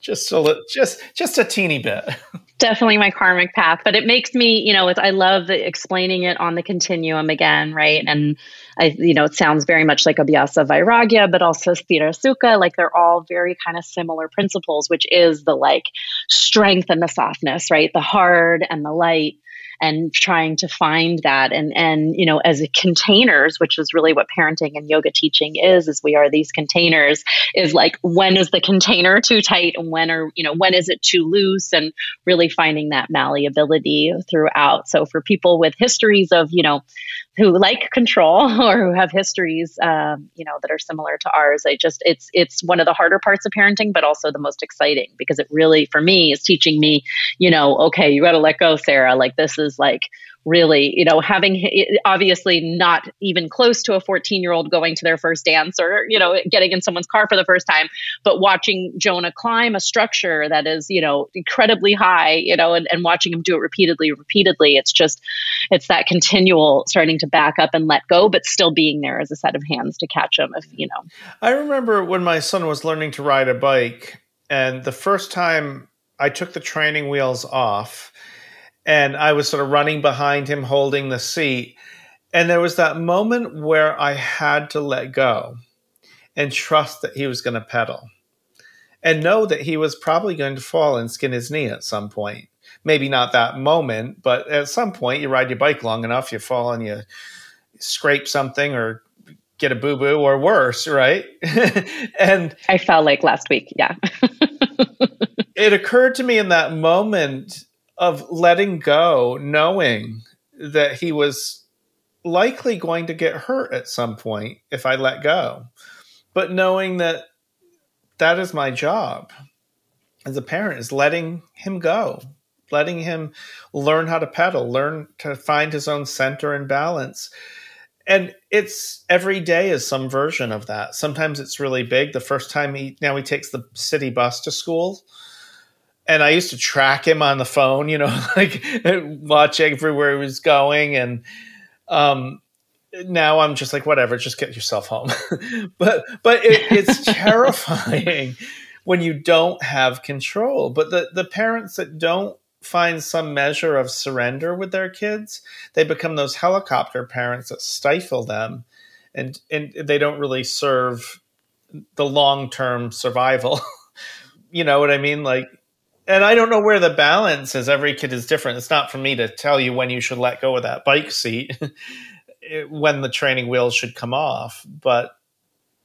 just a little, just just a teeny bit. Definitely my karmic path, but it makes me, you know, it's, I love the, explaining it on the continuum again, right? And I, you know, it sounds very much like Abhyasa Vairagya, but also Sthira Sukha. Like they're all very kind of similar principles, which is the like strength and the softness, right? The hard and the light and trying to find that. And and you know as containers which is really what parenting and yoga teaching is is we are these containers is like when is the container too tight and when are you know when is it too loose? And really finding that malleability throughout. So for people with histories of you know who like control or who have histories um, you know that are similar to ours. I just it's it's one of the harder parts of parenting but also the most exciting because it really for me is teaching me you know okay you got to let go sarah. Like this is like really, you know, having obviously not even close to a 14 year old going to their first dance or, you know, getting in someone's car for the first time, but watching Jonah climb a structure that is, you know, incredibly high, you know, and, and watching him do it repeatedly, repeatedly. It's just, it's that continual starting to back up and let go, but still being there as a set of hands to catch him if, you know. I remember when my son was learning to ride a bike and the first time I took the training wheels off, and I was sort of running behind him holding the seat. And there was that moment where I had to let go and trust that he was going to pedal and know that he was probably going to fall and skin his knee at some point. Maybe not that moment, but at some point you ride your bike long enough, you fall and you scrape something or get a boo boo or worse, right? and I felt like last week, yeah. it occurred to me in that moment of letting go, knowing that he was likely going to get hurt at some point if I let go, but knowing that that is my job as a parent is letting him go, letting him learn how to pedal, learn to find his own center and balance. And it's every day is some version of that. Sometimes it's really big. The first time he now he takes the city bus to school and I used to track him on the phone, you know, like watch everywhere he was going. And Um, now I'm just like, whatever, just get yourself home. but but it, it's terrifying when you don't have control. But the the parents that don't find some measure of surrender with their kids, they become those helicopter parents that stifle them, and and they don't really serve the long term survival. you know what I mean? Like and I don't know where the balance is. Every kid is different. It's not for me to tell you when you should let go of that bike seat, when the training wheels should come off. But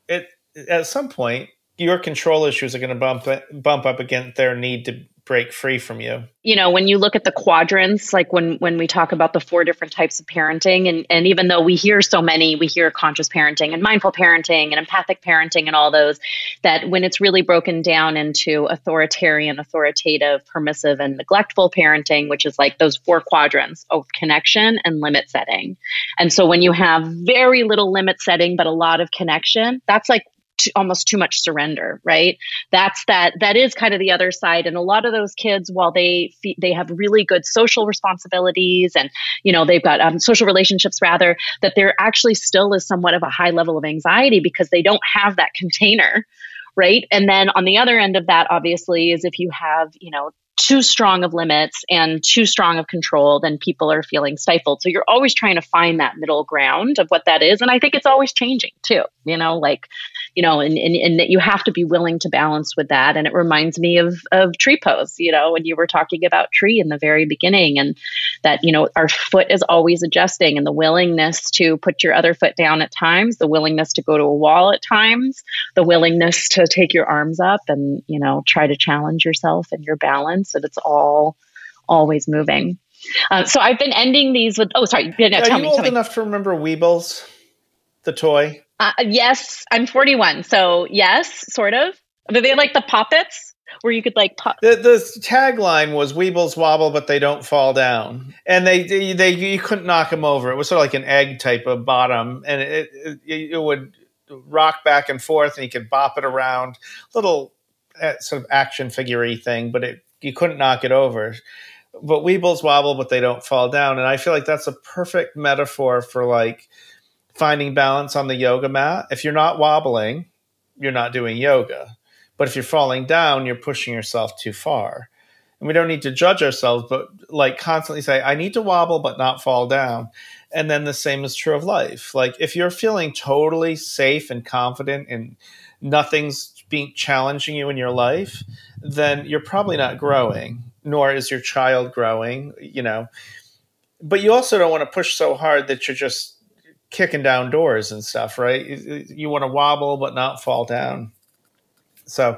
it at some point, your control issues are going to bump bump up against their need to break free from you. You know when you look at the quadrants like when when we talk about the four different types of parenting and and even though we hear so many we hear conscious parenting and mindful parenting and empathic parenting and all those that when it's really broken down into authoritarian authoritative permissive and neglectful parenting which is like those four quadrants of connection and limit setting. And so when you have very little limit setting but a lot of connection that's like almost too much surrender right that's that that is kind of the other side and a lot of those kids while they they have really good social responsibilities and you know they've got um, social relationships rather that there actually still is somewhat of a high level of anxiety because they don't have that container right and then on the other end of that obviously is if you have you know too strong of limits and too strong of control, then people are feeling stifled. So you're always trying to find that middle ground of what that is. And I think it's always changing too, you know, like, you know, and, and, and that you have to be willing to balance with that. And it reminds me of, of tree pose, you know, when you were talking about tree in the very beginning and that, you know, our foot is always adjusting and the willingness to put your other foot down at times, the willingness to go to a wall at times, the willingness to take your arms up and, you know, try to challenge yourself and your balance that it's all always moving. Uh, so I've been ending these with. Oh, sorry. No, Are you me, old enough me. to remember Weebles, the toy? Uh, yes, I'm 41. So yes, sort of. Are they like the poppets? Where you could like pop. The, the tagline was "Weebles wobble, but they don't fall down," and they, they, they you couldn't knock them over. It was sort of like an egg type of bottom, and it, it, it would rock back and forth, and you could bop it around. Little uh, sort of action figurey thing, but it you couldn't knock it over. But Weebles wobble, but they don't fall down. And I feel like that's a perfect metaphor for like finding balance on the yoga mat. If you're not wobbling, you're not doing yoga. But if you're falling down, you're pushing yourself too far. And we don't need to judge ourselves, but like constantly say, I need to wobble, but not fall down. And then the same is true of life. Like if you're feeling totally safe and confident and nothing's being challenging you in your life, then you're probably not growing, nor is your child growing, you know. But you also don't want to push so hard that you're just kicking down doors and stuff, right? You, you want to wobble but not fall down. So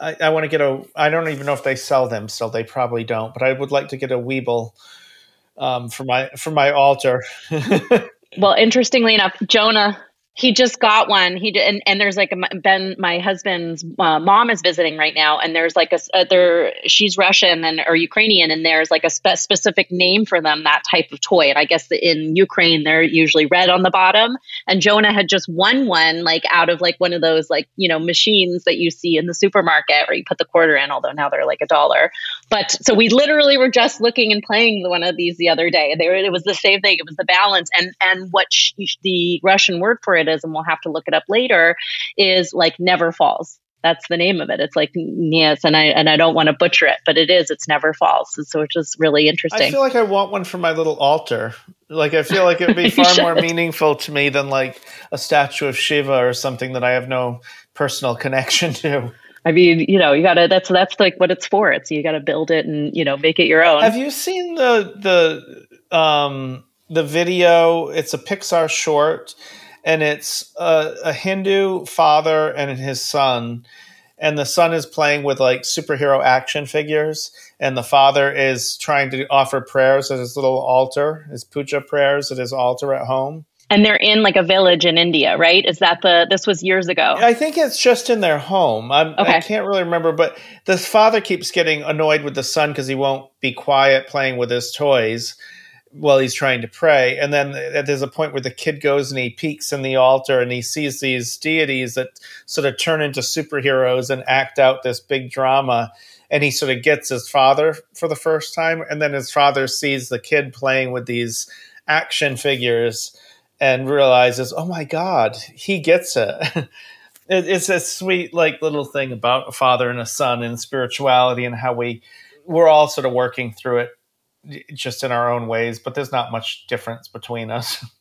I, I, want to get a. I don't even know if they sell them still. They probably don't, but I would like to get a Weeble um, for my for my altar. well, interestingly enough, Jonah he just got one. He did, and, and there's like a, Ben, my husband's uh, mom is visiting right now, and there's like a, a uh, there she's Russian and or Ukrainian, and there's like a spe- specific name for them that type of toy. And I guess in Ukraine they're usually red on the bottom. And Jonah had just won one like out of like one of those like you know machines that you see in the supermarket where you put the quarter in, although now they're like a dollar. But so we literally were just looking and playing one of these the other day. They were, it was the same thing. It was the balance and and what she, the Russian word for it it is, and we'll have to look it up later, is like never falls. That's the name of it. It's like yes, and I and I don't want to butcher it, but it is. It's never falls. So it's just really interesting. I feel like I want one for my little altar. Like I feel like it would be far more meaningful to me than like a statue of Shiva or something that I have no personal connection to. I mean, you know, you gotta. That's that's like what it's for. It's you gotta build it and you know make it your own. Have you seen the the um the video? It's a Pixar short and it's a, a Hindu father and his son, and the son is playing with like superhero action figures, and the father is trying to offer prayers at his little altar, his puja prayers at his altar at home. And they're in like a village in India, right? Is that the? This was years ago. I think it's just in their home. Okay. i can't really remember, but the father keeps getting annoyed with the son because he won't be quiet playing with his toys while he's trying to pray. And then there's a point where the kid goes and he peeks in the altar and he sees these deities that sort of turn into superheroes and act out this big drama. And he sort of gets his father for the first time. And then his father sees the kid playing with these action figures and realizes, oh my God, he gets it. it. It's a sweet, like little thing about a father and a son and spirituality and how we we're all sort of working through it just in our own ways, but there's not much difference between us.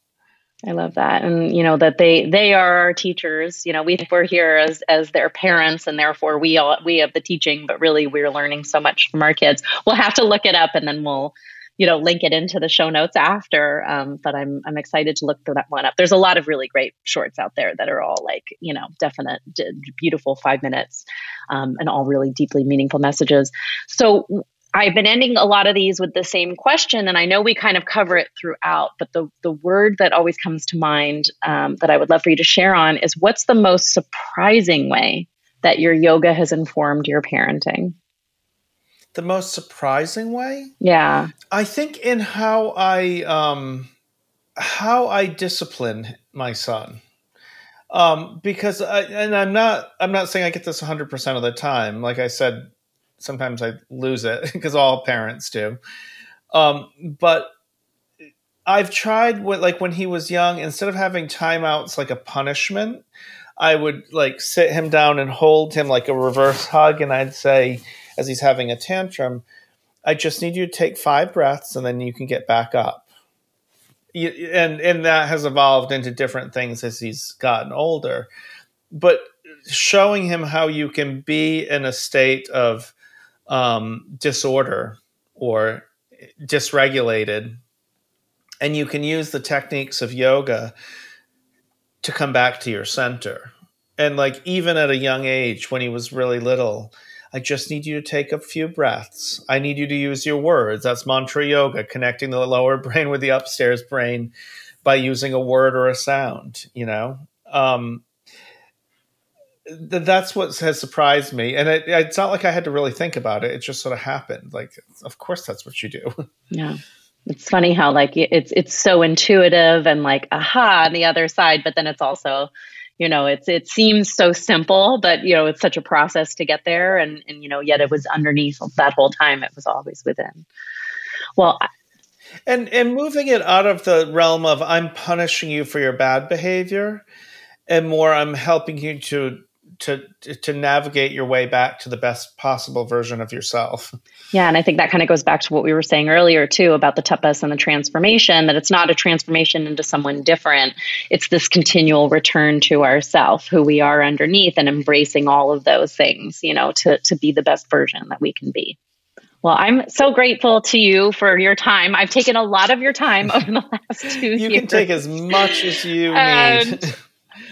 I love that, and you know that they they are our teachers. You know, we we're here as as their parents, and therefore we all we have the teaching, but really we're learning so much from our kids. We'll have to look it up, and then we'll you know link it into the show notes after. Um, but I'm I'm excited to look for that one up. There's a lot of really great shorts out there that are all like you know definite, d- beautiful five minutes, um, and all really deeply meaningful messages. So I've been ending a lot of these with the same question, and I know we kind of cover it throughout, but the, the word that always comes to mind um, that I would love for you to share on is what's the most surprising way that your yoga has informed your parenting? The most surprising way? Yeah. I think in how I um, how I discipline my son. Um, because I, and I'm not I'm not saying I get this 100% of the time. Like I said sometimes I lose it because all parents do. Um, but I've tried like when he was young, instead of having timeouts like a punishment, I would like sit him down and hold him like a reverse hug, and I'd say, as he's having a tantrum, I just need you to take five breaths and then you can get back up. You, and and that has evolved into different things as he's gotten older. But showing him how you can be in a state of um, disorder or dysregulated. And you can use the techniques of yoga to come back to your center. And like even at a young age, when he was really little, I just need you to take a few breaths. I need you to use your words. That's mantra yoga, connecting the lower brain with the upstairs brain by using a word or a sound, you know? Um, that's what has surprised me. And it, it's not like i had to really think about it. It just sort of happened. Like of course that's what you do. Yeah. It's funny how like it's it's so intuitive and like aha on the other side but then it's also you know it's it seems so simple but you know it's such a process to get there. And and you know yet it was underneath that whole time it was always within. Well and and moving it out of the realm of i'm punishing you for your bad behavior and more i'm helping you to to to navigate your way back to the best possible version of yourself. Yeah, and I think that kind of goes back to what we were saying earlier too about the tapas and the transformation that it's not a transformation into someone different. It's this continual return to ourself, who we are underneath and embracing all of those things, you know, to to be the best version that we can be. Well, I'm so grateful to you for your time. I've taken a lot of your time over the last two you years. You can take as much as you need.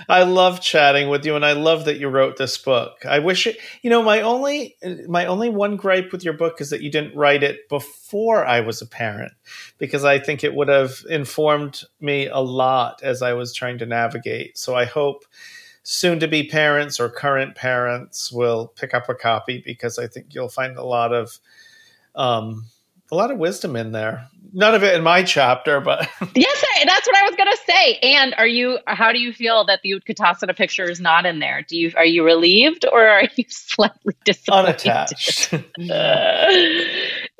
I love chatting with you, and I love that you wrote this book. I wish it. You know, my only my only one gripe with your book is that you didn't write it before I was a parent, because I think it would have informed me a lot as I was trying to navigate. So I hope soon to be parents or current parents will pick up a copy because I think you'll find a lot of um, a lot of wisdom in there. None of it in my chapter, but yes, that's what I was gonna say. And are you? How do you feel that the Utkatasana picture is not in there? Do you are you relieved or are you slightly disappointed? Unattached. Uh,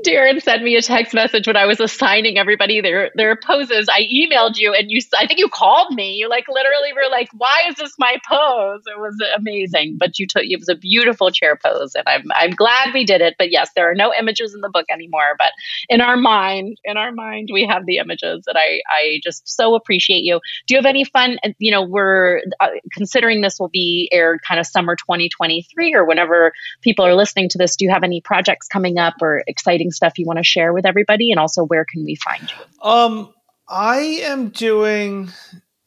Darren sent me a text message when I was assigning everybody their their poses. I emailed you and you I think you called me. You like literally were like, "Why is this my pose?" It was amazing. But you took it was a beautiful chair pose and I'm I'm glad we did it. But yes, there are no images in the book anymore, but in our mind, in our mind we have the images and I I just so appreciate you. Do you have any fun you know, we're uh, considering this will be aired kind of summer 2023 or whenever people are listening to this, do you have any projects coming up or exciting stuff you want to share with everybody? And also, where can we find you? Um, I am doing,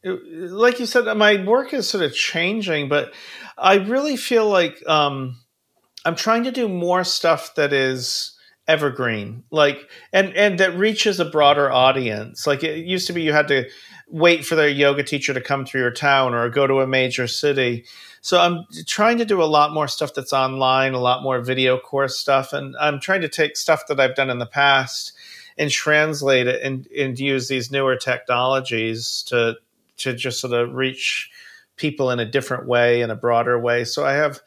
like you said, my work is sort of changing, but I really feel like um, I'm trying to do more stuff that is evergreen. Like and and that reaches a broader audience. Like it used to be you had to wait for their yoga teacher to come through your town or go to a major city. So I'm trying to do a lot more stuff that's online, a lot more video course stuff, and I'm trying to take stuff that I've done in the past and translate it and, and use these newer technologies to to just sort of reach people in a different way, in a broader way. So I have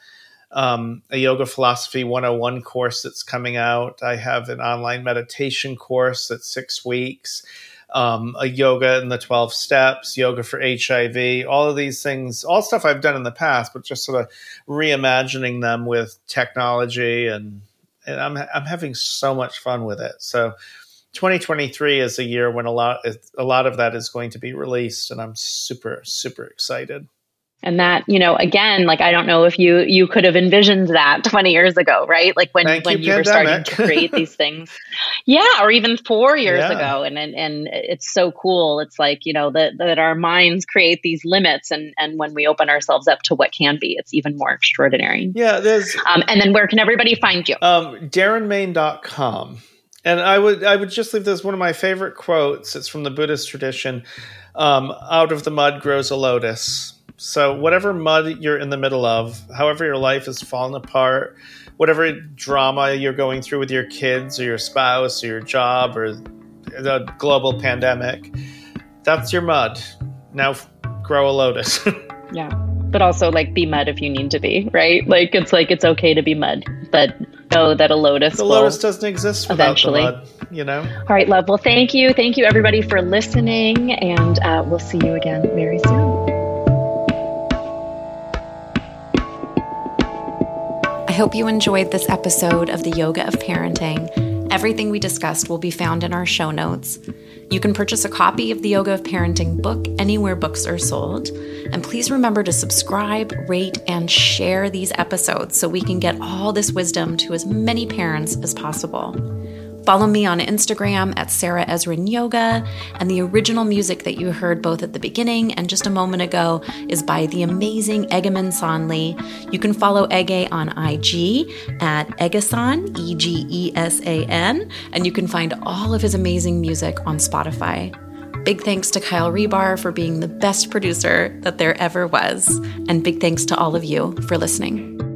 um, a yoga philosophy 101 course that's coming out. I have an online meditation course that's six weeks. um, a yoga and the 12 steps, yoga for HIV, all of these things, all stuff I've done in the past, but just sort of reimagining them with technology and and I'm I'm having so much fun with it. So 2023 is a year when a lot a lot of that is going to be released and I'm super super excited and that you know again like i don't know if you you could have envisioned that 20 years ago right? Like when Thank when you, you, were starting to create these things. Yeah or even four years Yeah. ago. And, and and it's so cool. It's like you know that that our minds create these limits and and when we open ourselves up to what can be it's even more extraordinary. Yeah there's um, and then where can everybody find you? Um, darrenmain.com and i would i would just leave this one of my favorite quotes. It's from the buddhist tradition. Um, out of the mud grows a lotus so whatever mud you're in the middle of however your life is falling apart whatever drama you're going through with your kids or your spouse or your job or the global pandemic that's your mud now grow a lotus yeah but also like be mud if you need to be right like it's like it's okay to be mud but know that a lotus the lotus doesn't exist without eventually. the mud you know All right, love. Well, thank you. Thank you, everybody, for listening. And uh, we'll see you again very soon. I hope you enjoyed this episode of the Yoga of Parenting. Everything we discussed will be found in our show notes. You can purchase a copy of the Yoga of Parenting book anywhere books are sold. And please remember to subscribe, rate, and share these episodes so we can get all this wisdom to as many parents as possible. Follow me on Instagram at Sarah Ezrin Yoga, and the original music that you heard both at the beginning and just a moment ago is by the amazing Egeman Sonley. You can follow Ege on IG at Egesan, E G E S A N, and you can find all of his amazing music on Spotify. Big thanks to Kyle Rebar for being the best producer that there ever was, and big thanks to all of you for listening.